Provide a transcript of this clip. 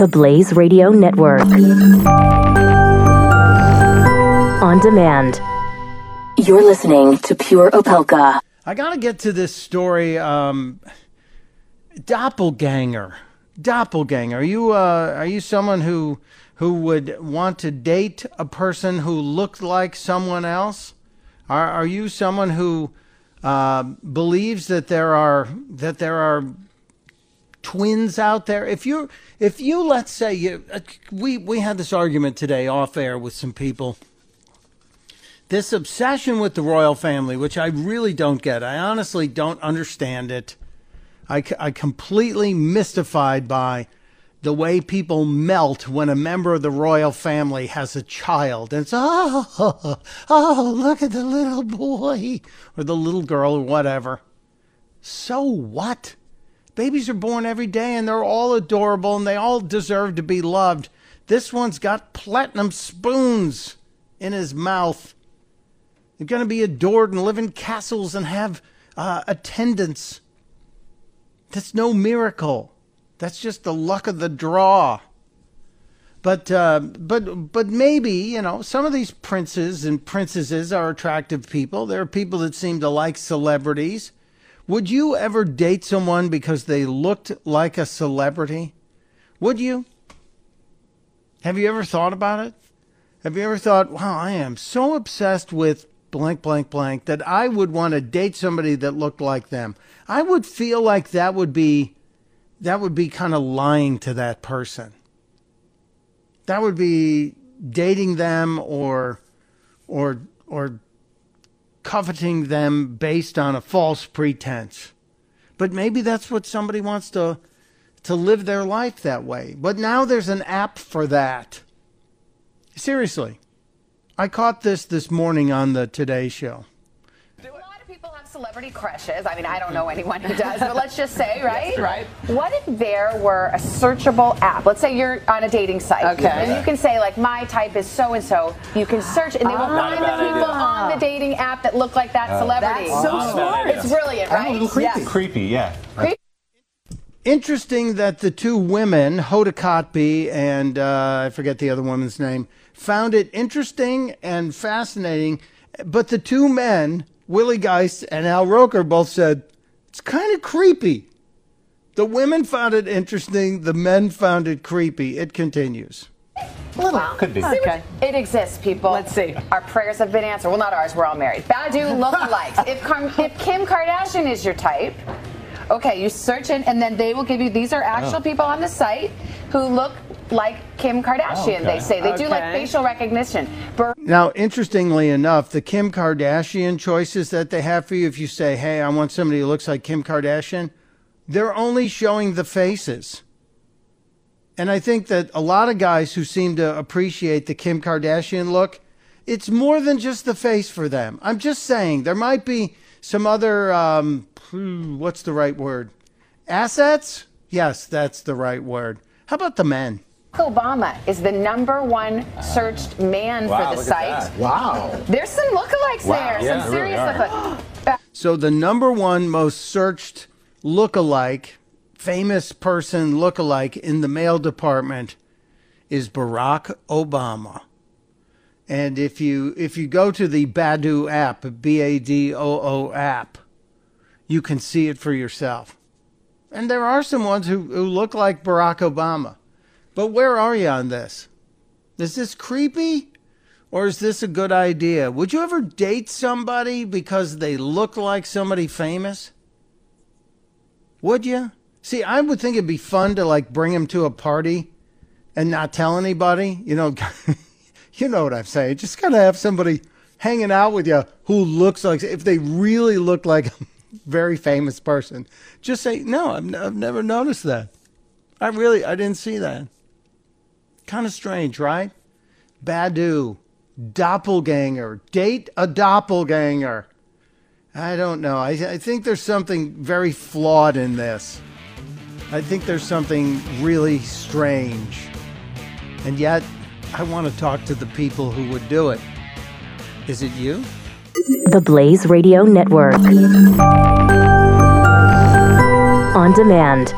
The Blaze Radio Network. On demand. You're listening to Pure Opelka. I got to get to this story. Um, doppelganger. Doppelganger. Are you uh, are you someone who who would want to date a person who looked like someone else? Are are you someone who uh, believes that there are that there are twins out there? If you if you let's say you uh, we we had this argument today off air with some people this obsession with the royal family, which I really don't get. I honestly don't understand it. I, I completely mystified by the way people melt when a member of the royal family has a child. And it's, oh, oh, look at the little boy or the little girl or whatever. So what? Babies are born every day and they're all adorable and they all deserve to be loved. This one's got platinum spoons in his mouth they're going to be adored and live in castles and have uh, attendants. That's no miracle. That's just the luck of the draw. But uh, but but maybe you know some of these princes and princesses are attractive people. There are people that seem to like celebrities. Would you ever date someone because they looked like a celebrity? Would you? Have you ever thought about it? Have you ever thought, wow, I am so obsessed with blank, blank, blank, that I would want to date somebody that looked like them. I would feel like that would be that would be kind of lying to that person. That would be dating them or or or coveting them based on a false pretense. But maybe that's what somebody wants to to live their life that way. But now there's an app for that. Seriously. I caught this this morning on the Today Show. A lot of people have celebrity crushes. I mean, I don't know anyone who does, but let's just say, right? Yes, right. What if there were a searchable app? Let's say you're on a dating site. Okay. And you can say, like, my type is so and so. You can search, and they will Ah. find the people on the dating app that look like that celebrity. That's so smart. It's brilliant, A right? little creepy. Yes. Creepy, yeah. Interesting that the two women, Hoda Kotb and uh, I forget the other woman's name, found it interesting and fascinating. But the two men, Willie Geist and Al Roker, both said it's kind of creepy. The women found it interesting. The men found it creepy. It continues. Could be. Okay. It exists, people. Let's see. Our prayers have been answered. Well, not ours. We're all married. Badoo lookalikes. if, Car- if Kim Kardashian is your type, okay, you search it, and then they will give you. These are actual Oh. people on the site who look like Kim Kardashian. Okay. They say they do like facial recognition. Bur- Now, interestingly enough, the Kim Kardashian choices that they have for you, if you say, hey, I want somebody who looks like Kim Kardashian, they're only showing the faces. And I think that a lot of guys who seem to appreciate the Kim Kardashian look, it's more than just the face for them. I'm just saying, there might be some other, um, what's the right word? Assets? Yes, that's the right word. How about the men? Obama is the number one searched man Wow, for the site. Wow. There's some lookalikes Wow, there. yeah, some there really serious are. lookalikes. So the number one most searched lookalike, famous person lookalike in the male department is Barack Obama. And if you if you go to the Badoo app, B A D O O app, you can see it for yourself. And there are some ones who, who look like Barack Obama. But where are you on this? Is this creepy? Or is this a good idea? Would you ever date somebody because they look like somebody famous? Would you? See, I would think it'd be fun to like bring him to a party and not tell anybody. You know, you know what I'm saying. Just of have somebody hanging out with you who looks like if they really look like a very famous person. Just say, "No, I've, n- I've never noticed that. I really I didn't see that." Kind of strange, right? Badoo, doppelganger, date a doppelganger. I don't know. I, I think there's something very flawed in this. I think there's something really strange. And yet, I want to talk to the people who would do it. Is it you? The Blaze Radio Network. On demand.